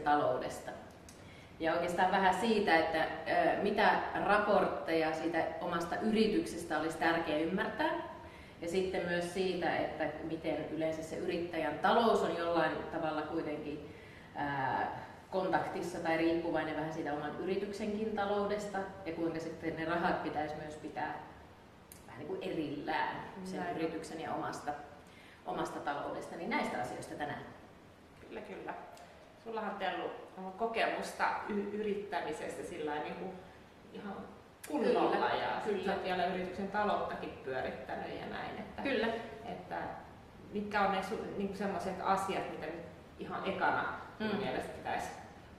taloudesta. Ja oikeastaan vähän siitä, että mitä raportteja siitä omasta yrityksestä olisi tärkeää ymmärtää. Ja sitten myös siitä, että miten yleensä se yrittäjän talous on jollain tavalla kuitenkin kontaktissa tai riippuvainen vähän siitä oman yrityksenkin taloudesta ja kuinka sitten ne rahat pitäisi myös pitää vähän niin kuin erillään sen Näin. yrityksen ja omasta, omasta taloudesta. Niin näistä asioista tänään. Kyllä, kyllä. Sullahan Tellu on kokemusta y- yrittämisestä sillä niin kuin ihan kunnolla kyllä, ja kyllä. vielä yrityksen talouttakin pyörittänyt ja näin. Että, kyllä. Että mitkä on ne niin sellaiset asiat, mitä nyt ihan ekana mm. mielestä pitäisi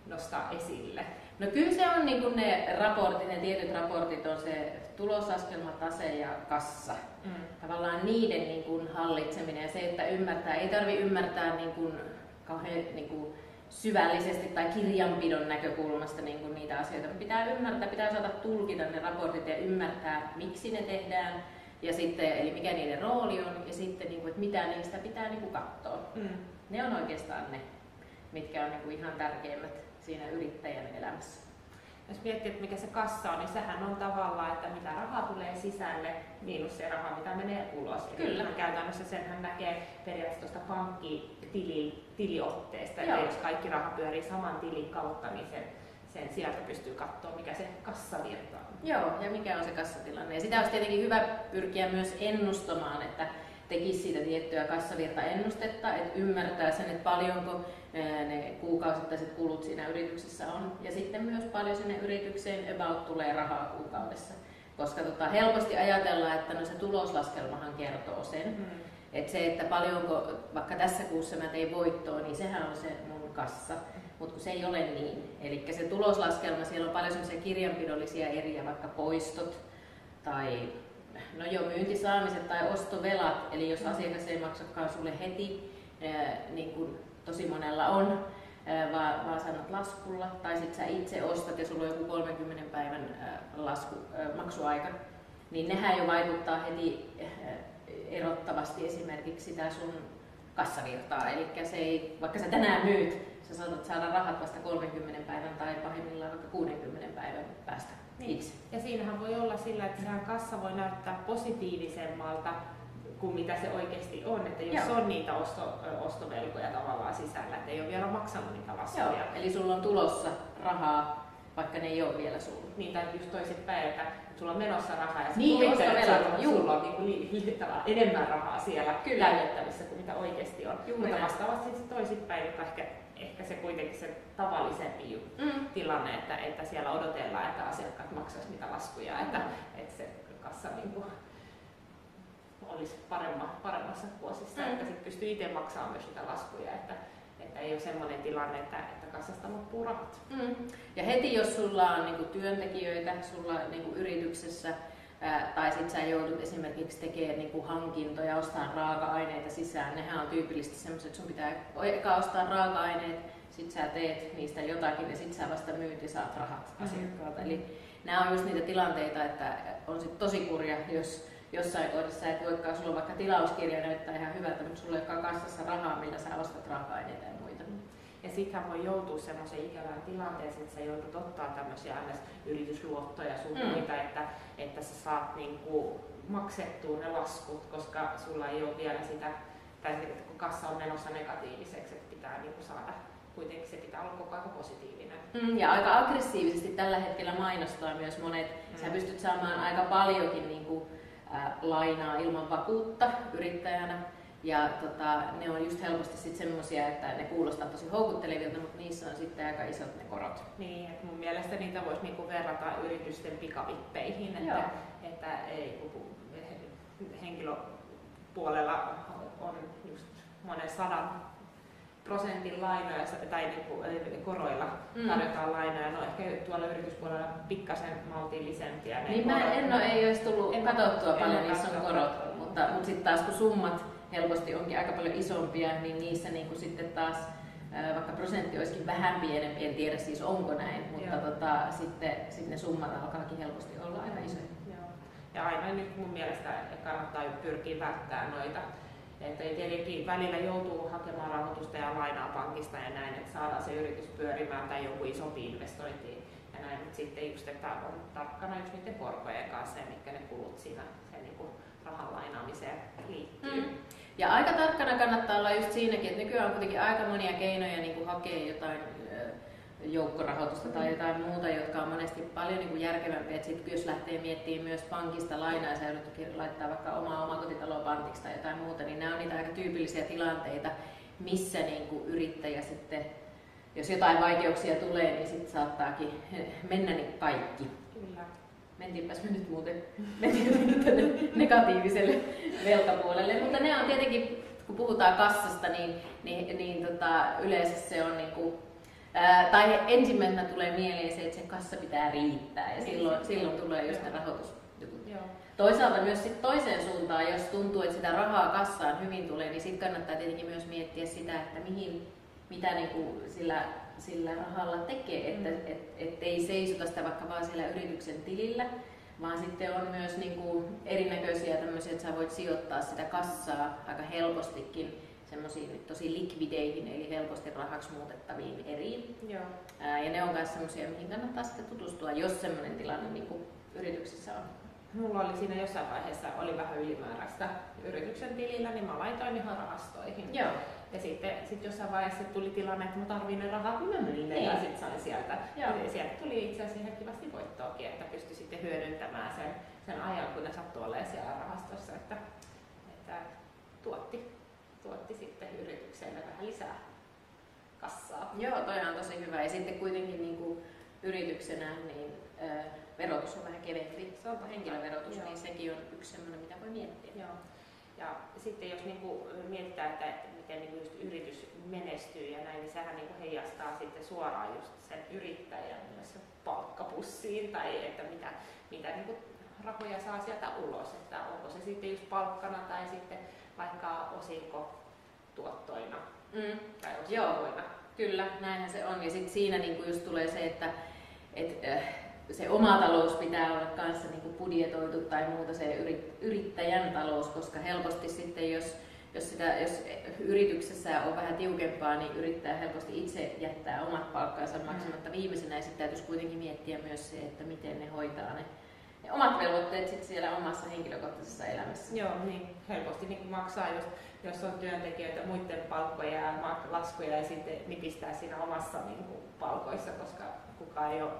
nostaa esille? No kyllä se on niin kuin ne raportit, ne tietyt raportit on se tulosaskelma, tase ja kassa. Mm. Tavallaan niiden niin kuin hallitseminen ja se, että ymmärtää, ei tarvi ymmärtää niin kuin kauhean niin kuin syvällisesti tai kirjanpidon näkökulmasta niin kuin niitä asioita. Pitää ymmärtää, pitää osata tulkita ne raportit ja ymmärtää, miksi ne tehdään ja sitten, eli mikä niiden rooli on ja sitten, niin kuin, että mitä niistä pitää niin kuin katsoa. Mm. Ne on oikeastaan ne, mitkä on niin kuin ihan tärkeimmät siinä yrittäjän elämässä. Jos miettii, että mikä se kassa on, niin sehän on tavallaan, että mitä rahaa tulee sisälle, miinus se raha, mitä menee ulos. Kyllä. Eli käytännössä senhän näkee periaatteessa tuosta pankkitiliotteesta, että jos kaikki raha pyörii saman tilin kautta, niin sen, sen sieltä pystyy katsoa, mikä se kassavirta on. Joo, ja mikä on se kassatilanne. Ja sitä olisi tietenkin hyvä pyrkiä myös ennustamaan, että tekisi siitä tiettyä kassavirtaennustetta, että ymmärtää sen, että paljonko ne kuukausittaiset kulut siinä yrityksessä on, ja sitten myös paljon sinne yritykseen about tulee rahaa kuukaudessa. Koska tota, helposti ajatellaan, että no se tuloslaskelmahan kertoo sen, mm. että se, että paljonko, vaikka tässä kuussa mä tein voittoa, niin sehän on se mun kassa, mutta kun se ei ole niin. Eli se tuloslaskelma, siellä on paljon sellaisia kirjanpidollisia eriä, vaikka poistot tai no jo myyntisaamiset tai ostovelat, eli jos asiakas ei maksakaan sulle heti, niin kuin tosi monella on, vaan, vaan sanot laskulla, tai sitten sä itse ostat ja sulla on joku 30 päivän lasku, maksuaika, niin nehän jo vaikuttaa heti erottavasti esimerkiksi sitä sun kassavirtaa. Eli se ei, vaikka sä tänään myyt, sä saatat saada rahat vasta 30 päivän tai pahimmillaan vaikka 60 päivän päästä niin. Ja siinähän voi olla sillä, että sehän kassa voi näyttää positiivisemmalta kuin mitä se oikeasti on. Että jos Joo. on niitä osto, ostovelkoja tavallaan sisällä, että ei ole vielä maksanut niitä laskuja. Joo. Eli sulla on tulossa rahaa, vaikka ne ei ole vielä sulla. Niin, tai just toisinpäin, että sulla on menossa rahaa ja niin, että sulla on niin li, li, enemmän rahaa siellä Kyllä. käytettävissä kuin mitä oikeasti on. Juuri Mutta vastaavasti toisinpäin, joka ehkä, ehkä se kuitenkin se tavallisempi mm. tilanne, että, että siellä odotellaan, että asiakkaat maksaisivat niitä laskuja, mm. että, että se kassa niin kuin, olisi paremma, paremmassa kuosissa, mm. että sitten pystyy itse maksamaan myös niitä laskuja, että, että ei ole sellainen tilanne, että, että kassasta loppuu rahat. Mm. Ja heti jos sulla on niin kuin, työntekijöitä sulla niin kuin, yrityksessä, tai sitten sä joudut esimerkiksi tekemään niin kuin, hankintoja, ostaa raaka-aineita sisään, nehän on tyypillisesti sellaiset, että sun pitää eka ostaa raaka-aineet, sitten sä teet niistä jotakin ja sitten sä vasta myyt ja saat rahat mm-hmm. asiakkaalta. Eli nämä on just niitä tilanteita, että on sit tosi kurja, jos jossain kohdassa et voikaan, sulla vaikka tilauskirja näyttää ihan hyvältä, mutta sulla ei kassassa rahaa, millä sä ostat raaka-aineita ja muita. Ja sittenhän voi joutua semmoiseen ikävään tilanteeseen, että sä joudut ottaa tämmöisiä yritysluottoja sun mm. muita, että, että sä saat niinku maksettua ne laskut, koska sulla ei ole vielä sitä, tai kun kassa on menossa negatiiviseksi, että pitää niinku saada kuitenkin se pitää olla koko ajan positiivinen. Mm, ja aika aggressiivisesti tällä hetkellä mainostaa myös monet. Mm. Sä pystyt saamaan aika paljonkin niin kuin, lainaa ilman vakuutta yrittäjänä. Ja tota, ne on just helposti sitten semmoisia, että ne kuulostaa tosi houkuttelevilta, mutta niissä on sitten aika isot ne korot. Niin, että mun mielestä niitä voisi niinku verrata yritysten pikavippeihin, että, että ei, henkilöpuolella on just monen sadan prosentin lainoja tai niinku, koroilla mm. tarjotaan lainoja. No ehkä tuolla yrityspuolella pikkasen maltillisempia. Niin mä en ole, ei olisi tullut en katsottua paljon, niissä on korot. Mutta, mutta sitten taas kun summat helposti onkin aika paljon isompia, niin niissä niin kuin sitten taas vaikka prosentti olisikin vähän pienempi, en tiedä siis onko näin, mutta tota, sitten, sitten ne summat alkaakin helposti olla aika isoja. ja aina nyt mun mielestä kannattaa pyrkiä välttämään noita että tietenkin välillä joutuu hakemaan rahoitusta ja lainaa pankista ja näin, että saadaan se yritys pyörimään tai joku isompi investointi ja näin, mutta sitten just, että on tarkkana just niiden korkojen kanssa ja mitkä ne kulut siinä sen niin rahan lainaamiseen liittyy. Mm. Ja aika tarkkana kannattaa olla just siinäkin, että nykyään on kuitenkin aika monia keinoja niin kuin hakea jotain joukkorahoitusta tai jotain muuta, jotka on monesti paljon niin järkevämpiä. Että sit, jos lähtee miettimään myös pankista lainaa ja joudut laittaa vaikka omaa omakotitaloa pantiksi tai jotain muuta, niin nämä on niitä aika tyypillisiä tilanteita, missä niin kuin yrittäjä sitten, jos jotain vaikeuksia tulee, niin sitten saattaakin mennä niin kaikki. Kyllä. Mentiinpäs me nyt muuten mentiin negatiiviselle velkapuolelle, mutta ne on tietenkin, kun puhutaan kassasta, niin, niin, niin tota, yleensä se on niin kuin Ää, tai ensimmäisenä tulee mieleen se, että sen kassa pitää riittää ja niin, silloin, silloin tulee just ne rahoitusjutut. Toisaalta myös sit toiseen suuntaan, jos tuntuu, että sitä rahaa kassaan hyvin tulee, niin sitten kannattaa tietenkin myös miettiä sitä, että mihin, mitä niinku sillä, sillä rahalla tekee, että mm. et, et ei seisota sitä vaikka vaan siellä yrityksen tilillä, vaan sitten on myös niinku erinäköisiä tämmöisiä, että sä voit sijoittaa sitä kassaa aika helpostikin semmoisiin tosi likvideihin, eli helposti rahaksi muutettaviin eriin. Joo. Ää, ja ne on myös semmoisia, mihin kannattaa sitten tutustua, jos semmoinen tilanne niin kuin yrityksissä on. Mulla oli siinä jossain vaiheessa oli vähän ylimääräistä yrityksen tilillä, niin mä laitoin ihan rahastoihin. Joo. Ja sitten sit jossain vaiheessa tuli tilanne, että mä tarviin ne rahat, niin mä myin ne niin. ja sitten sain sieltä. Joo. Ja sieltä tuli itse asiassa ihan kivasti voittoakin, että pystyi sitten hyödyntämään sen, sen ajan, kun ne sattuu olemaan siellä rahastossa, että, että tuotti tuotti sitten yritykselle vähän lisää kassaa. Joo, toi on tosi hyvä. Ja sitten kuitenkin niin kuin yrityksenä niin ö, verotus on vähän kevempi. Se on henkilöverotus, Joo. niin sekin on yksi sellainen, mitä voi miettiä. Joo. Ja sitten jos niin kuin mietitään, että miten niin just yritys menestyy ja näin, niin sehän niin kuin heijastaa sitten suoraan just sen yrittäjän myös palkkapussiin tai että mitä, mitä niin kuin rahoja saa sieltä ulos, että onko se sitten just palkkana tai sitten vaikka osinkotuottoina mm. tai osinkoina. Joo, kyllä, näinhän se on. Ja sitten siinä niinku just tulee se, että et, äh, se oma talous pitää olla kanssa niinku budjetoitu tai muuta se yrittäjän talous, koska helposti sitten jos jos, sitä, jos yrityksessä on vähän tiukempaa, niin yrittää helposti itse jättää omat palkkansa maksamatta mm. viimeisenä ja sitten täytyisi kuitenkin miettiä myös se, että miten ne hoitaa ne ne omat velvoitteet sit siellä omassa henkilökohtaisessa elämässä. Joo, niin helposti niin maksaa, jos, jos on työntekijöitä muiden palkkoja ja laskuja ja sitten nipistää siinä omassa niin kuin, palkoissa, koska kukaan ei ole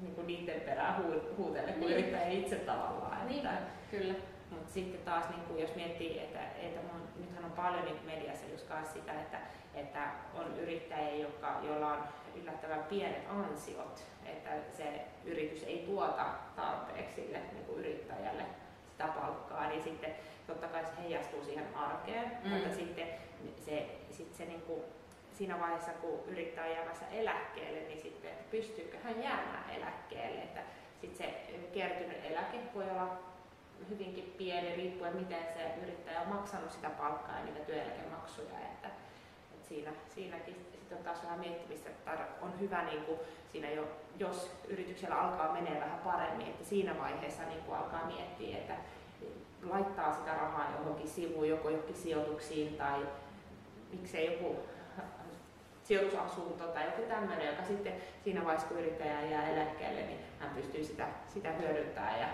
niin kuin niiden perään huutelle, kun niin. yrittää itse tavallaan. Niin, että, kyllä. Mutta sitten taas, niin kuin jos miettii, että, että mun, nythän on paljon niin mediassa just sitä, että, että on yrittäjiä, jotka, joilla on yllättävän pienet ansiot, että se yritys ei tuota tarpeeksi sille niin kuin yrittäjälle sitä palkkaa, niin sitten totta kai se heijastuu siihen arkeen, mm. mutta sitten se, sit se niin kuin, siinä vaiheessa, kun yrittää jäämässä eläkkeelle, niin sitten pystyykö hän jäämään eläkkeelle, että sitten se kertynyt eläke voi olla hyvinkin pieni riippuen miten se yrittäjä on maksanut sitä palkkaa ja niitä työeläkemaksuja, että, että siinä, siinäkin sitten on taas vähän miettimistä, että on hyvä niin kuin siinä jo, jos yrityksellä alkaa menee vähän paremmin, että siinä vaiheessa niin kuin alkaa miettiä, että laittaa sitä rahaa johonkin sivuun, joko johonkin sijoituksiin tai miksei joku sijoitusasunto tai joku tämmöinen, joka sitten siinä vaiheessa, kun yrittäjä jää eläkkeelle, niin hän pystyy sitä, sitä hyödyntämään ja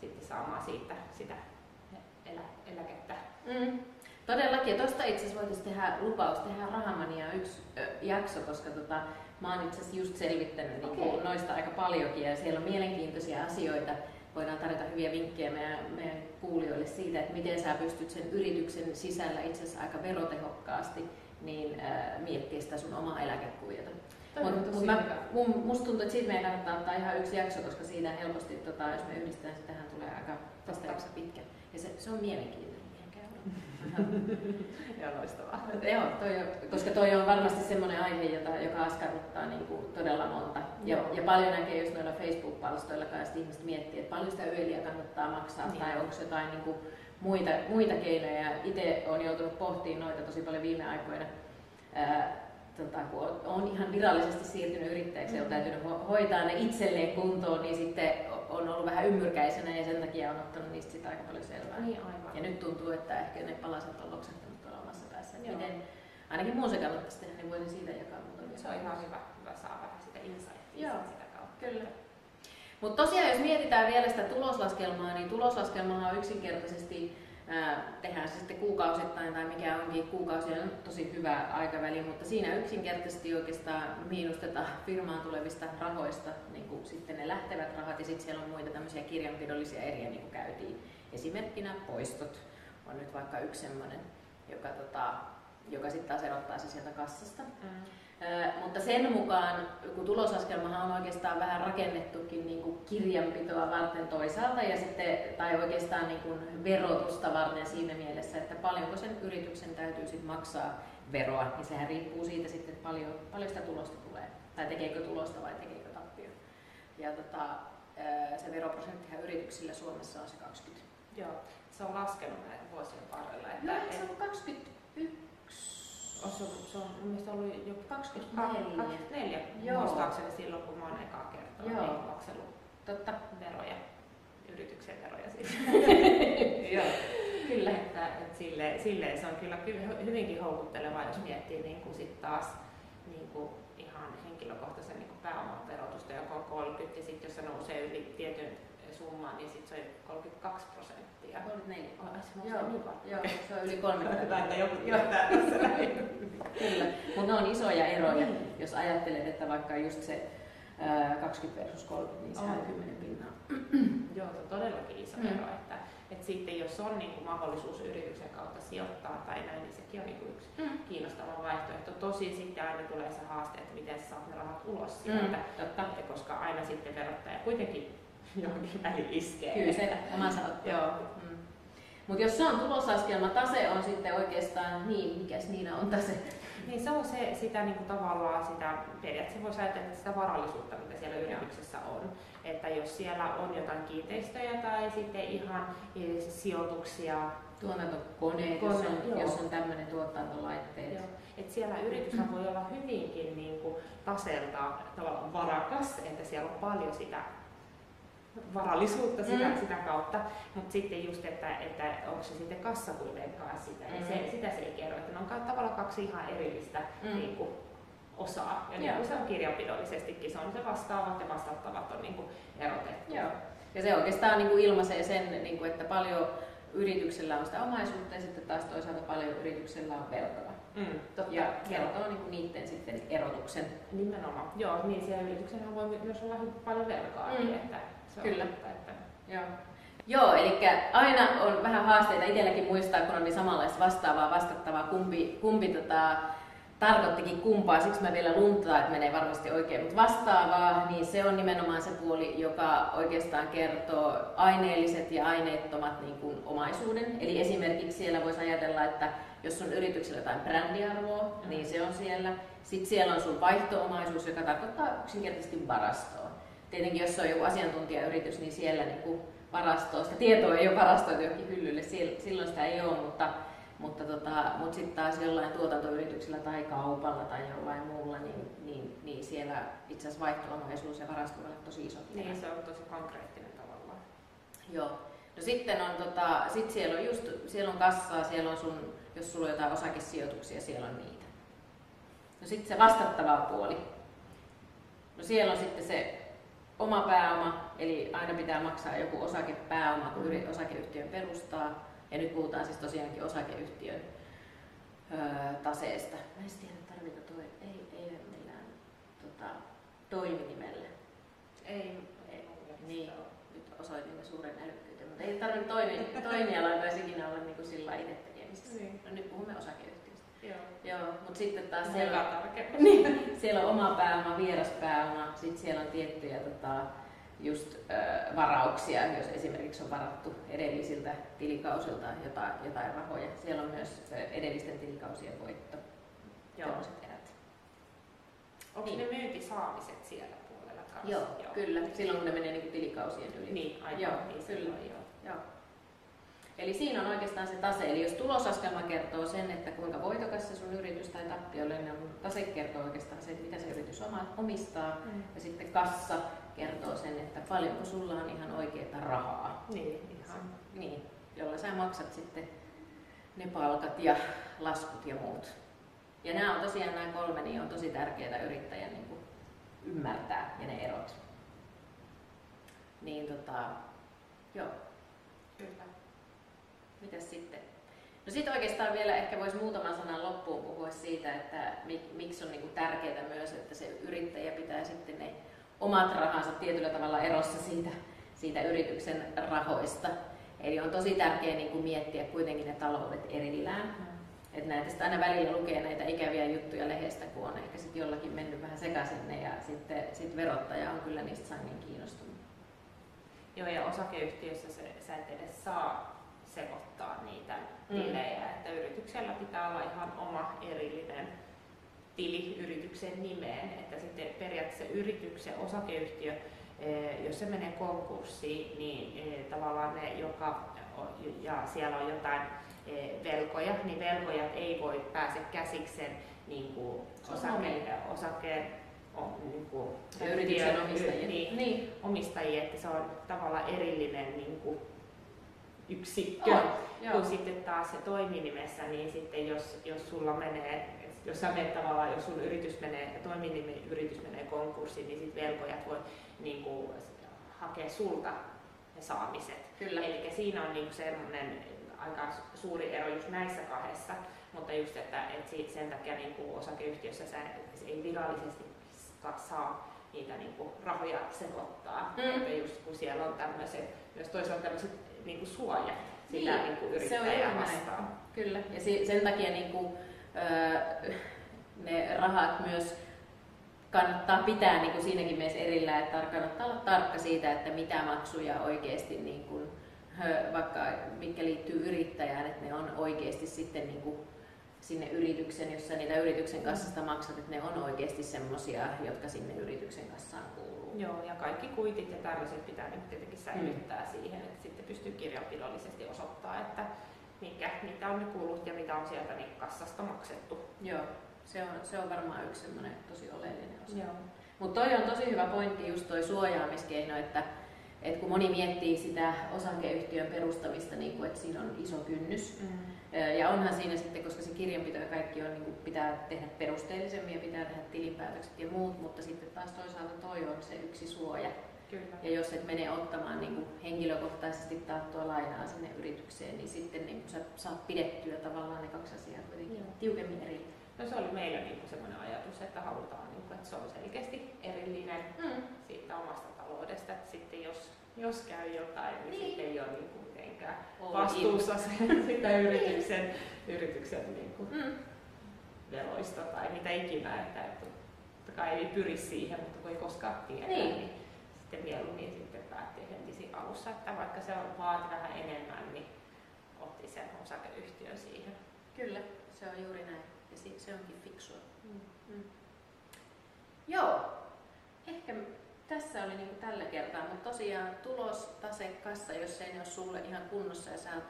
sitten saamaan siitä sitä elä, eläkettä. Mm. Todellakin, ja tuosta itse asiassa voitaisiin tehdä lupaus tehdä Rahamania yksi ö, jakso, koska tota, mä oon itse asiassa just selvittänyt okay. niin noista aika paljonkin ja siellä on mielenkiintoisia asioita. Voidaan tarjota hyviä vinkkejä meidän, meidän kuulijoille siitä, että miten sä pystyt sen yrityksen sisällä itse asiassa aika verotehokkaasti niin äh, miettiä sitä sun omaa eläkekuviota. Mutta mut musta tuntuu, että siitä meidän kannattaa ottaa ihan yksi jakso, koska siitä helposti, tota, jos me yhdistetään, niin tähän tulee aika, tästä pitkä. Ja se, se on mielenkiintoista. Joo, loistavaa. Joo, toi on, koska toi on varmasti semmoinen aihe, jota, joka askarruttaa niin kuin todella monta. Ja, ja paljon näkee just noilla Facebook-palstoilla kanssa, ihmiset miettii, että paljon sitä yöliä kannattaa maksaa niin. tai onko jotain niin kuin muita, muita keinoja. Itse olen joutunut pohtimaan noita tosi paljon viime aikoina. Ää, tota, kun on ihan virallisesti siirtynyt yrittäjäksi ja on täytynyt hoitaa ne itselleen kuntoon, niin sitten on ollut vähän ymmyrkäisenä ja sen takia on ottanut niistä sitä aika paljon selvää. Niin, aivan. Ja nyt tuntuu, että ehkä ne palaset on loksahtanut tuolla omassa päässä. Miten, ainakin muun se kannattaisi tehdä, niin voisin siitä jakaa. Mutta se on ihan hyvä, hyvä saada vähän sitä insightia sitä kautta. Kyllä. Mutta tosiaan, jos mietitään vielä sitä tuloslaskelmaa, niin tuloslaskelmaa on yksinkertaisesti tehdään se sitten kuukausittain tai mikä onkin kuukausi on tosi hyvä aikaväli, mutta siinä yksinkertaisesti oikeastaan miinustetaan firmaan tulevista rahoista niin kuin sitten ne lähtevät rahat ja sitten siellä on muita tämmöisiä kirjanpidollisia eriä niin kuin käytiin. Esimerkkinä poistot on nyt vaikka yksi semmoinen, joka, tota, joka sitten taas erottaa se sieltä kassasta. Mm mutta sen mukaan, kun tulosaskelmahan on oikeastaan vähän rakennettukin niin kuin kirjanpitoa varten toisaalta ja sitten, tai oikeastaan niin kuin verotusta varten siinä mielessä, että paljonko sen yrityksen täytyy sitten maksaa veroa, niin sehän riippuu siitä sitten, että paljon, paljon sitä tulosta tulee, tai tekeekö tulosta vai tekeekö tappio. Ja tota, se veroprosenttihan yrityksillä Suomessa on se 20. Joo, se on laskenut näiden vuosien varrella. Että no, se on 21 on se, on mielestäni ollut jo 24. 24 Joo. muistaakseni silloin, kun mä oon ekaa kertaa Joo. Niin maksellut Totta. veroja, yrityksen veroja siis. Joo, kyllä. Että, että silleen, silleen, se on kyllä hyvinkin houkuttelevaa, jos miettii niin kuin sit taas niin kuin ihan henkilökohtaisen niin kuin pääoman verotusta, joka on 30 ja sitten jos se nousee yli tietyn summan, niin sitten se on 32 prosenttia. 34. Oh, se joo, niin joo, se on yli 30. Hyvä, että joku tietää tässä Kyllä, mutta ne on isoja eroja, mm. jos ajattelet, että vaikka just se ää, 20 versus 30, niin se on 10 pinnaa. joo, se on todellakin iso mm. ero, että, että sitten jos on niin kuin mahdollisuus yrityksen kautta sijoittaa tai näin, niin sekin on niin kuin yksi mm. kiinnostava vaihtoehto. Tosi sitten aina tulee se haaste, että miten sä saat ne rahat ulos sieltä, mm, totta. koska aina sitten verottaja kuitenkin johonkin väliin iskee. Kyllä se omansa ottaa. Joo. Mm. Mutta jos se on tuloslaskelma, tase on sitten oikeastaan niin, mikäs niillä on tase? Niin se on se, sitä niin kuin tavallaan sitä, periaatteessa voisi ajatella sitä varallisuutta, mitä siellä yrityksessä on. Että jos siellä on jotain kiinteistöjä tai sitten ihan eh, sijoituksia. Tuotantokoneet, Kone, jos on, jos on tämmöinen tuotantolaitteet. Joo. Et siellä yritys voi olla hyvinkin niin kuin taselta tavallaan varakas, että siellä on paljon sitä varallisuutta sitä, mm. sitä kautta, mutta sitten just, että, että onko se sitten kassa kuitenkaan sitä, mm. se, sitä se ei kerro, että ne on tavallaan kaksi ihan erillistä mm. niin kuin, osaa. Ja niin kuin se on kirjanpidollisestikin, se on se vastaavat ja vastattavat on niin kuin erotettu. Joo. Ja se oikeastaan niin kuin ilmaisee sen, niin kuin, että paljon yrityksellä on sitä omaisuutta ja sitten taas toisaalta paljon yrityksellä on velkaa. Mm, totta. Ja kertoo niin niiden sitten erotuksen. Nimenomaan. Joo, niin siellä yrityksenhän voi myös olla paljon velkaa. Mm. Että se Kyllä. Totta, että... Joo. Joo, eli aina on vähän haasteita itselläkin muistaa, kun on niin samanlaista vastaavaa, vastattavaa, kumpi, kumpi tota, tarkoittikin kumpaa, siksi mä vielä luntaa, että menee varmasti oikein, mutta vastaavaa, niin se on nimenomaan se puoli, joka oikeastaan kertoo aineelliset ja aineettomat niin kuin omaisuuden. Eli esimerkiksi siellä voisi ajatella, että jos on yrityksellä jotain brändiarvoa, mm. niin se on siellä. Sitten siellä on sun vaihtoomaisuus, joka tarkoittaa yksinkertaisesti varastoa tietenkin jos on joku asiantuntijayritys, niin siellä niin kuin varastoa, sitä tietoa ei ole varastoitu johonkin hyllylle, silloin sitä ei ole, mutta, mutta, tota, mutta sitten taas jollain tuotantoyrityksellä tai kaupalla tai jollain muulla, niin, niin, niin siellä itse asiassa vaihtoomaisuus ja varasto on tosi iso. Niin, se on tosi konkreettinen tavallaan. Joo. No sitten on, tota, sit siellä on just, siellä on kassaa, siellä on sun, jos sulla on jotain osakesijoituksia, siellä on niitä. No sitten se vastattava puoli. No siellä on sitten se oma pääoma, eli aina pitää maksaa joku osakepääoma, kun mm. osakeyhtiön perustaa. Ja nyt puhutaan siis tosiaankin osakeyhtiön öö, taseesta. Mä en tiedä, tarvita toi, ei, ei millään tota, toiminimellä. Ei, ei niin, nyt osoitimme suuren älykkyyden, mutta ei tarvitse toimi, toimialan tai ikinä olla niin kuin sillä itse tekemisissä. Niin. No nyt puhumme osakeyhtiöstä. Joo. Joo, mutta sitten taas siellä, niin, siellä on oma pääoma, vieras pääoma, sitten siellä on tiettyjä tota, just ö, varauksia, jos esimerkiksi on varattu edellisiltä tilikausilta jotain, jotain rahoja. Siellä on myös edellisten tilikausien voitto. Joo. erät. Onko niin. ne myyntisaamiset siellä puolella kanssa? Joo, Joo, kyllä. Silloin kun ne menee niin tilikausien yli. Niin, aivan. Joo, niin kyllä. Joo. Joo. Eli siinä on oikeastaan se tase. Eli jos tulosaskelma kertoo sen, että kuinka voitokas se sun yritys tai tappiollinen on, tase kertoo oikeastaan sen, mitä se yritys omistaa. Mm. Ja sitten kassa kertoo sen, että paljonko sulla on ihan oikeaa rahaa. Niin, ihan. Niin, jolla sä maksat sitten ne palkat ja laskut ja muut. Ja nämä on tosiaan nämä kolme, niin on tosi tärkeää yrittäjän niin kuin ymmärtää ja ne erot. Niin tota, joo. Mitäs sitten? No sitten oikeastaan vielä ehkä voisi muutaman sanan loppuun puhua siitä, että miksi on niin kuin tärkeää myös, että se yrittäjä pitää sitten ne omat rahansa tietyllä tavalla erossa siitä, siitä yrityksen rahoista. Eli on tosi tärkeää niin kuin miettiä kuitenkin ne taloudet erillään. Mm. Että näitä aina välillä lukee näitä ikäviä juttuja lehdestä, kun on ehkä sitten jollakin mennyt vähän sekaisin ne ja sitten sit verottaja on kyllä niistä sangen kiinnostunut. Joo, ja osakeyhtiössä se, sä et edes saa sekoittaa niitä mm. tilejä, mm. että yrityksellä pitää olla ihan oma erillinen tili yrityksen nimeen, että sitten periaatteessa yrityksen osakeyhtiö, eh, jos se menee konkurssiin, niin eh, tavallaan ne, joka, ja siellä on jotain eh, velkoja, niin velkojat ei voi pääse käsiksen niin kuin osake, osakkeen niin kuin, yrityksen omistajia. Niin, niin. omistajia, että se on tavallaan erillinen niin kuin, yksikkö. Oh, kun sitten taas se toiminimessä, niin sitten jos, jos sulla menee jos sä menet tavallaan, jos sun yritys menee, toiminimen yritys menee konkurssiin, niin sitten velkojat voi niin kuin, hakea sulta ne saamiset. Kyllä. Eli siinä on niin semmoinen aika suuri ero just näissä kahdessa, mutta just, että, että sen takia niin kuin osakeyhtiössä sä ei virallisesti saa niitä niin kuin rahoja sekoittaa. Mm. Että just kun siellä on tämmöiset, myös toisaalta tämmöiset niin kuin suojat sitä niin, niin kuin yrittäjää vastaan. Näin. Kyllä, ja sen takia niin kuin, ne rahat myös kannattaa pitää niin kuin siinäkin mielessä erillä, että kannattaa olla tarkka siitä, että mitä maksuja oikeasti, niin kuin, vaikka mitkä liittyy yrittäjään, että ne on oikeasti sitten niin kuin sinne yrityksen, jossa niitä yrityksen kassasta maksat, että ne on oikeasti semmoisia, jotka sinne yrityksen kassaan kuuluu. Joo, ja kaikki kuitit ja tällaiset pitää nyt tietenkin säilyttää mm. siihen, että sitten pystyy kirjanpidollisesti osoittaa, että mikä, mitä on ne kulut ja mitä on sieltä niin kassasta maksettu. Joo, se on, se on varmaan yksi semmoinen tosi oleellinen osa. Mutta toi on tosi hyvä pointti, just toi suojaamiskeino, että, että kun moni miettii sitä osakeyhtiön perustamista, niin kuin, että siinä on iso kynnys. Mm. Ja onhan siinä sitten, koska se kirjanpito ja kaikki on, niin kuin pitää tehdä perusteellisemmin ja pitää tehdä tilinpäätökset ja muut, mutta sitten taas toisaalta toi on se yksi suoja, Kyllä. Ja jos et mene ottamaan niin kuin henkilökohtaisesti taattua lainaa sinne yritykseen, niin sitten niin sä saat pidettyä tavallaan ne kaksi asiaa kuitenkin Joo. tiukemmin eri. No se oli meillä niin semmoinen ajatus, että halutaan, niin kuin, että se on selkeästi erillinen mm. siitä omasta taloudesta. Että sitten jos, jos käy jotain, niin, niin. sitten ei ole niin kuin mitenkään Oli vastuussa se, sitä yrityksen, yrityksen niin kuin mm. veloista tai mitä ikinä. Että, että totta kai ei pyri siihen, mutta voi koskaan tietää. Niin. niin sitten mieluummin sitten päätti heti alussa, että vaikka se on vaati vähän enemmän, niin otti sen osakeyhtiön siihen. Kyllä, se on juuri näin. Ja se onkin fiksua. Mm. Mm. Joo, ehkä tässä oli niin tällä kertaa, mutta tosiaan tulos, tase, kassa, jos ei ne ole sulle ihan kunnossa ja sä oot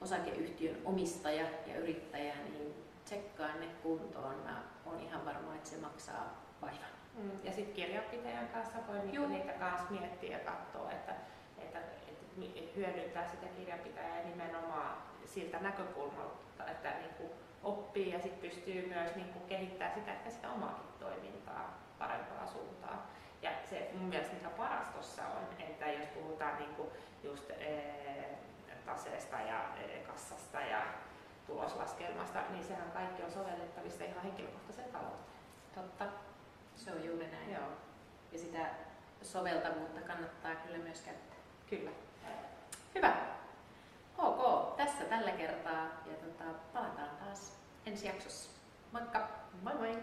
osakeyhtiön omistaja ja yrittäjä, niin tsekkaa ne kuntoon. Mä oon ihan varma, että se maksaa vaivan. Mm. Ja sitten kirjanpitäjän kanssa voi niinku niitä kanssa miettiä ja katsoa, että, että, että hyödyntää sitä kirjanpitäjää nimenomaan siltä näkökulmalta, että niinku oppii ja sitten pystyy myös niinku kehittämään sitä, että sitä omaakin toimintaa parempaa suuntaan. Ja se mun mielestä mikä paras tuossa on, että jos puhutaan niinku just ee, taseesta ja ee, kassasta ja tuloslaskelmasta, niin sehän kaikki on sovellettavissa ihan henkilökohtaisen talouteen. Totta. Se on juuri näin. Joo. Ja sitä soveltavuutta kannattaa kyllä myös käyttää. Kyllä. Hyvä. Ok, tässä tällä kertaa ja tota, palataan taas ensi jaksossa. Moikka! Moi moi!